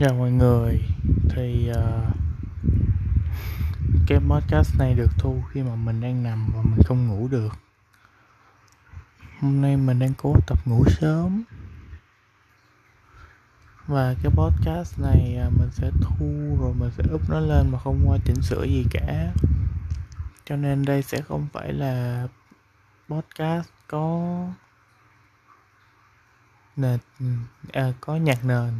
Chào mọi người. Thì uh, Cái podcast này được thu khi mà mình đang nằm và mình không ngủ được. Hôm nay mình đang cố tập ngủ sớm. Và cái podcast này uh, mình sẽ thu rồi mình sẽ up nó lên mà không qua chỉnh sửa gì cả. Cho nên đây sẽ không phải là podcast có nền à, có nhạc nền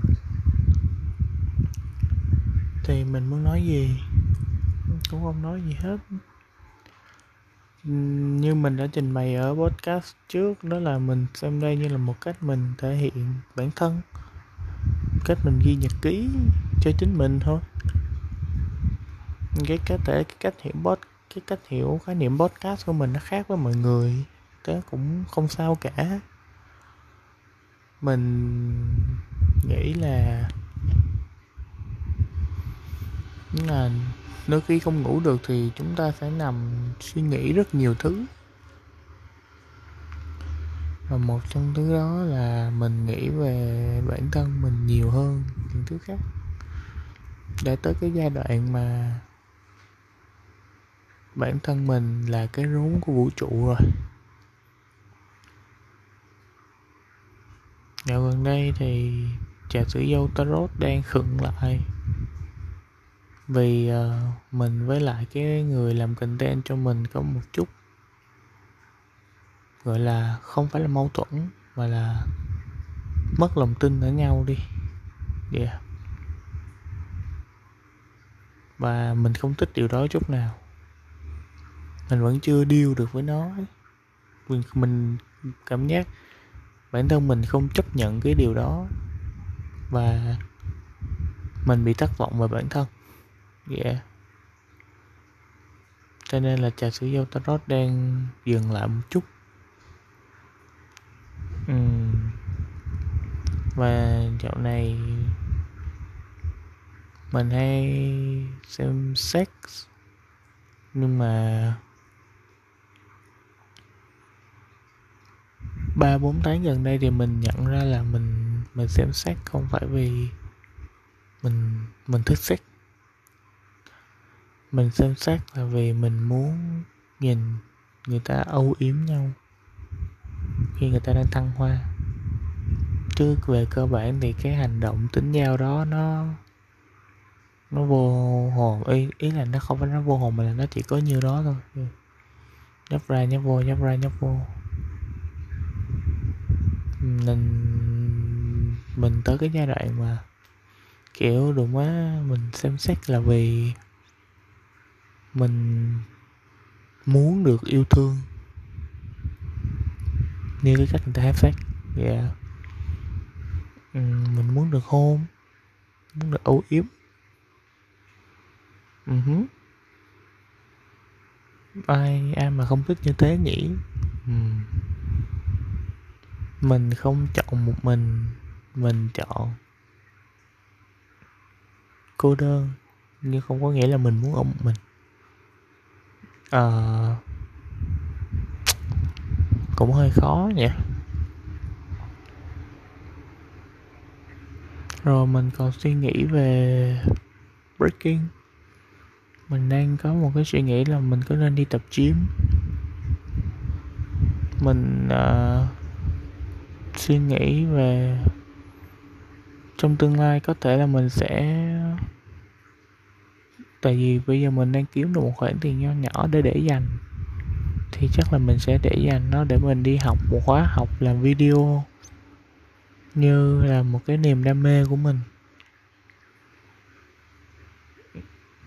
thì mình muốn nói gì? Cũng không nói gì hết. Như mình đã trình bày ở podcast trước, đó là mình xem đây như là một cách mình thể hiện bản thân. Cách mình ghi nhật ký cho chính mình thôi. Cái cách thể, cái cách hiểu bot cái cách hiểu khái niệm podcast của mình nó khác với mọi người. Thế cũng không sao cả. Mình nghĩ là là đôi khi không ngủ được thì chúng ta phải nằm suy nghĩ rất nhiều thứ. Và một trong thứ đó là mình nghĩ về bản thân mình nhiều hơn những thứ khác. Để tới cái giai đoạn mà bản thân mình là cái rốn của vũ trụ rồi. Dạo gần đây thì trà sữa dâu tarot đang khựng lại vì uh, mình với lại cái người làm content cho mình có một chút gọi là không phải là mâu thuẫn mà là mất lòng tin ở nhau đi. Yeah. và mình không thích điều đó chút nào. Mình vẫn chưa điêu được với nó mình, mình cảm giác bản thân mình không chấp nhận cái điều đó và mình bị thất vọng về bản thân yeah cho nên là trà sữa dâu tarot đang dừng lại một chút. Uhm. và dạo này mình hay xem sex, nhưng mà ba, bốn tháng gần đây thì mình nhận ra là mình mình xem sex không phải vì mình mình thích sex mình xem xét là vì mình muốn nhìn người ta âu yếm nhau khi người ta đang thăng hoa. Chứ về cơ bản thì cái hành động tính giao đó nó nó vô hồn. Ý ý là nó không phải nó vô hồn mà là nó chỉ có như đó thôi. Ừ. Nhấp ra, nhấp vô, nhấp ra, nhấp vô. Mình mình tới cái giai đoạn mà, kiểu đụng quá mình xem xét là vì mình muốn được yêu thương như cái cách người ta hát phát yeah. ừ, mình muốn được hôn muốn được âu yếm uh-huh. ai ai mà không thích như thế nhỉ ừ. mình không chọn một mình mình chọn cô đơn nhưng không có nghĩa là mình muốn ở một mình uh, cũng hơi khó nhỉ rồi mình còn suy nghĩ về breaking. Mình đang có một cái suy nghĩ là mình có nên đi tập gym. Mình uh, suy nghĩ về trong tương lai có thể là mình sẽ tại vì bây giờ mình đang kiếm được một khoản tiền nho nhỏ để để dành, thì chắc là mình sẽ để dành nó để mình đi học một khóa học làm video như là một cái niềm đam mê của mình.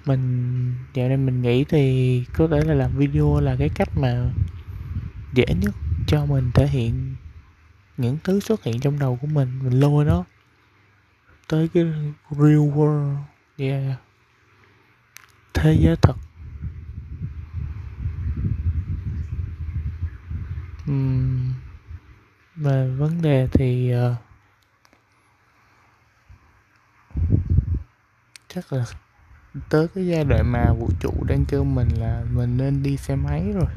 Mình, dạo này mình nghĩ thì có thể là làm video là cái cách mà dễ nhất cho mình thể hiện những thứ xuất hiện trong đầu của mình mình lôi nó tới cái real world. Yeah thế giới thật. Uhm, về vấn đề thì uh, chắc là tới cái giai đoạn mà vũ trụ đang kêu mình là mình nên đi xe máy rồi.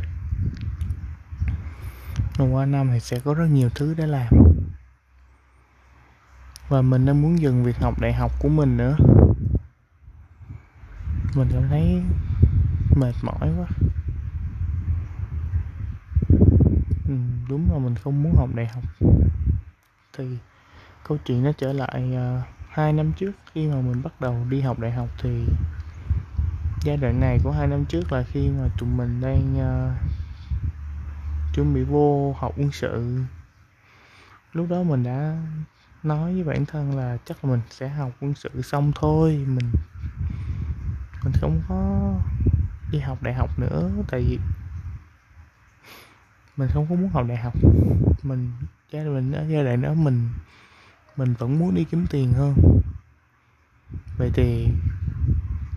Rồi qua năm thì sẽ có rất nhiều thứ để làm. Và mình đang muốn dừng việc học đại học của mình nữa mình cảm thấy mệt mỏi quá. Ừ, đúng là mình không muốn học đại học. Thì câu chuyện nó trở lại uh, hai năm trước khi mà mình bắt đầu đi học đại học thì giai đoạn này của hai năm trước là khi mà tụi mình đang uh, chuẩn bị vô học quân sự. Lúc đó mình đã nói với bản thân là chắc là mình sẽ học quân sự xong thôi mình mình không có đi học đại học nữa, tại vì mình không có muốn học đại học. Mình, gia đình ở giai đoạn đó mình mình vẫn muốn đi kiếm tiền hơn. Vậy thì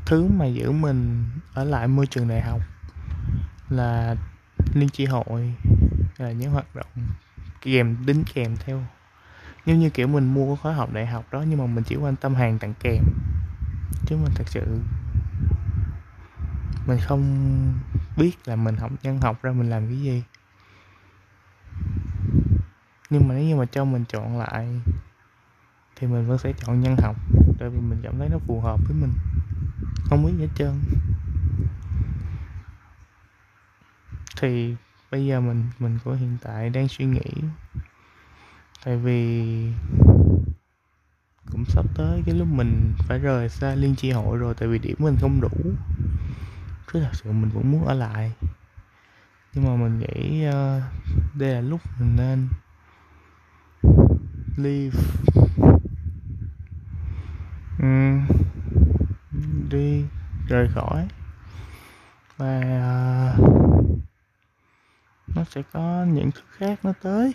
thứ mà giữ mình ở lại môi trường đại học là liên chi hội, là những hoạt động kèm, đính kèm theo. Giống như kiểu mình mua khóa học đại học đó, nhưng mà mình chỉ quan tâm hàng tặng kèm. Chứ mình thật sự mình không biết là mình học nhân học ra mình làm cái gì. Nhưng mà nếu như mà cho mình chọn lại, thì mình vẫn sẽ chọn nhân học, tại vì mình cảm thấy nó phù hợp với mình. Không biết gì hết trơn. Thì bây giờ mình mình của hiện tại đang suy nghĩ, tại vì cũng sắp tới cái lúc mình phải rời xa liên chi hội rồi, tại vì điểm mình không đủ chứ thật sự mình cũng muốn ở lại. Nhưng mà mình nghĩ uh, đây là lúc mình nên leave. Um, đi rời khỏi. Và uh, nó sẽ có những thứ khác nó tới.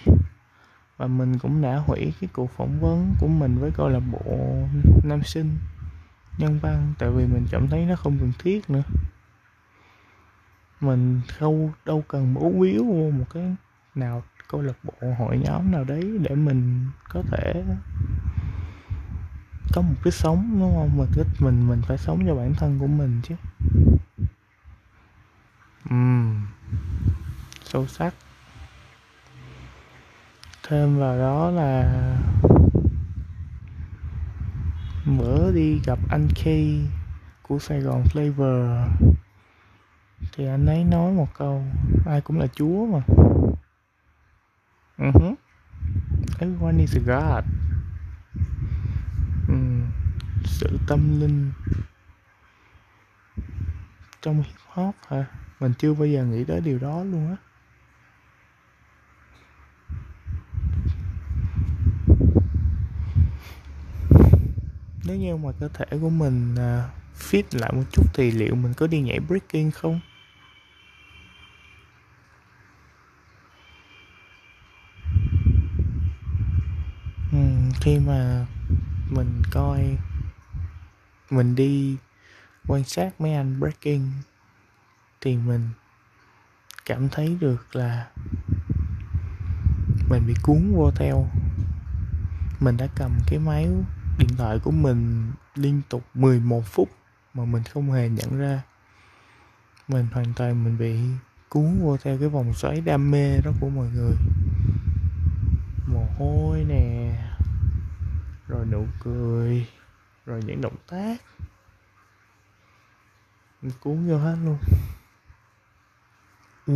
Và mình cũng đã hủy cái cuộc phỏng vấn của mình với câu lạc bộ nam sinh nhân văn. Tại vì mình cảm thấy nó không cần thiết nữa mình không đâu cần bố víu vô một cái nào câu lạc bộ hội nhóm nào đấy để mình có thể có một cái sống đúng không? Mình thích mình mình phải sống cho bản thân của mình chứ. Uhm, sâu sắc. Thêm vào đó là bữa đi gặp anh K của Sài Gòn Flavor thì anh ấy nói một câu ai cũng là chúa mà. Uh-huh. everyone is a god uhm, sự tâm linh trong hip hop hả? Mình chưa bao giờ nghĩ tới điều đó luôn á. Nếu như mà cơ thể của mình à, fit lại một chút thì liệu mình có đi nhảy breaking không? Uhm, khi mà mình coi mình đi quan sát mấy anh breaking thì mình cảm thấy được là mình bị cuốn vô theo. Mình đã cầm cái máy điện thoại của mình liên tục 11 phút mà mình không hề nhận ra. Mình hoàn toàn mình bị cuốn vô theo cái vòng xoáy đam mê đó của mọi người. Mồ hôi nè, rồi nụ cười, rồi những động tác. Mình cuốn vô hết luôn.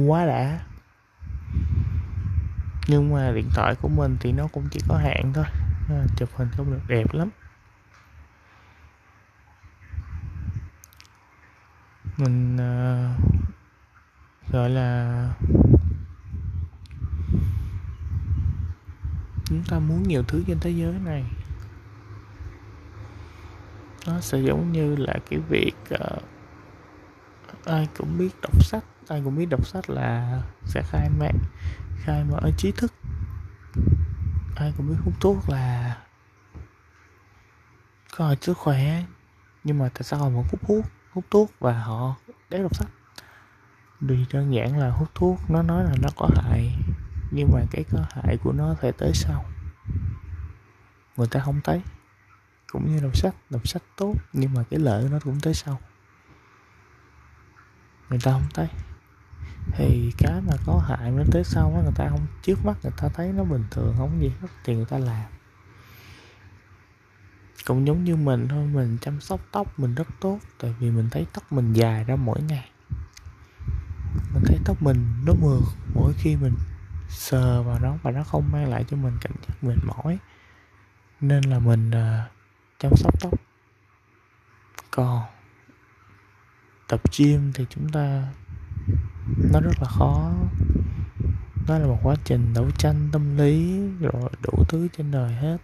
Quá đã. Nhưng mà điện thoại của mình thì nó cũng chỉ có hạn thôi. Chụp hình không được đẹp lắm. Mình ờ, uh, gọi là chúng ta muốn nhiều thứ trên thế giới này. Nó sẽ giống như là cái việc uh, ai cũng biết đọc sách ai cũng biết đọc sách là sẽ khai mạc khai mở trí thức. Ai cũng biết hút thuốc là có sức khỏe nhưng mà tại sao họ vẫn hút thuốc? Hút thuốc và họ để đọc sách vì đơn giản là hút thuốc, nó nói là nó có hại, nhưng mà cái có hại của nó phải tới sau. Người ta không thấy, cũng như đọc sách đọc sách tốt, nhưng mà cái lợi của nó cũng tới sau. Người ta không thấy, thì cái mà có hại nó tới sau á, người ta không, trước mắt người ta thấy nó bình thường, không gì hết, thì người ta làm cũng giống như mình thôi mình chăm sóc tóc mình rất tốt tại vì mình thấy tóc mình dài ra mỗi ngày. Mình thấy tóc mình nó mượt mỗi khi mình sờ vào nó và nó không mang lại cho mình cảm giác mệt mỏi. Nên là mình uh, chăm sóc tóc. Còn tập gym thì chúng ta nó rất là khó. Nó là một quá trình đấu tranh tâm lý rồi đủ thứ trên đời hết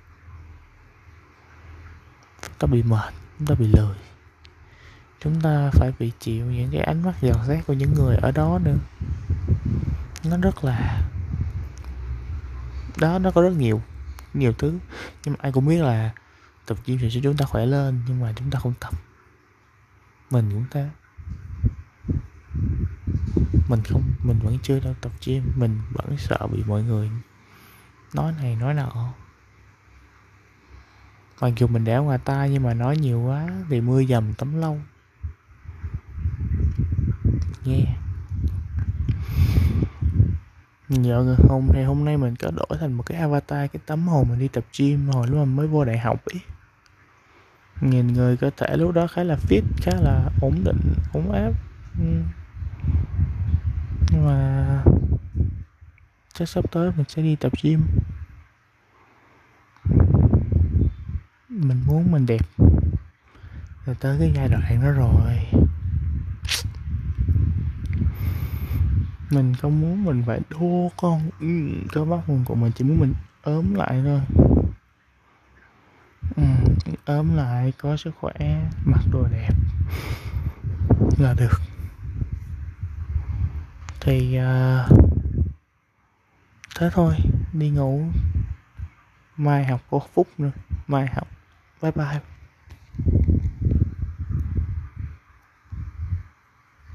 ta bị mệt, chúng ta bị lười. Chúng ta phải bị chịu những cái ánh mắt dò xét của những người ở đó nữa. Nó rất là, đó, nó có rất nhiều nhiều thứ. Nhưng mà ai cũng biết là tập gym sẽ giúp chúng ta khỏe lên, nhưng mà chúng ta không tập. Mình cũng thế. Mình không, mình vẫn chưa đâu tập gym. Mình vẫn sợ bị mọi người nói này, nói nọ mặc dù mình đẻo ngoài tai nhưng mà nói nhiều quá thì mưa dầm tấm lâu nghe yeah. giờ hôm nay hôm nay mình có đổi thành một cái avatar, cái tấm hồn mình đi tập gym hồi lúc mà mới vô đại học ấy. Nhìn người cơ thể lúc đó khá là fit, khá là ổn định, ổn áp. Ừ. Nhưng mà chắc sắp tới mình sẽ đi tập gym. Mình muốn mình đẹp. Rồi tới cái giai đoạn đó rồi. Mình không muốn mình phải đua con. Ừ, cơ bắp của mình chỉ muốn mình ốm lại thôi. Ừ, ốm lại có sức khỏe mặc đồ đẹp là được. Thì uh, thế thôi đi ngủ. Mai học có phúc nữa mai học bye bye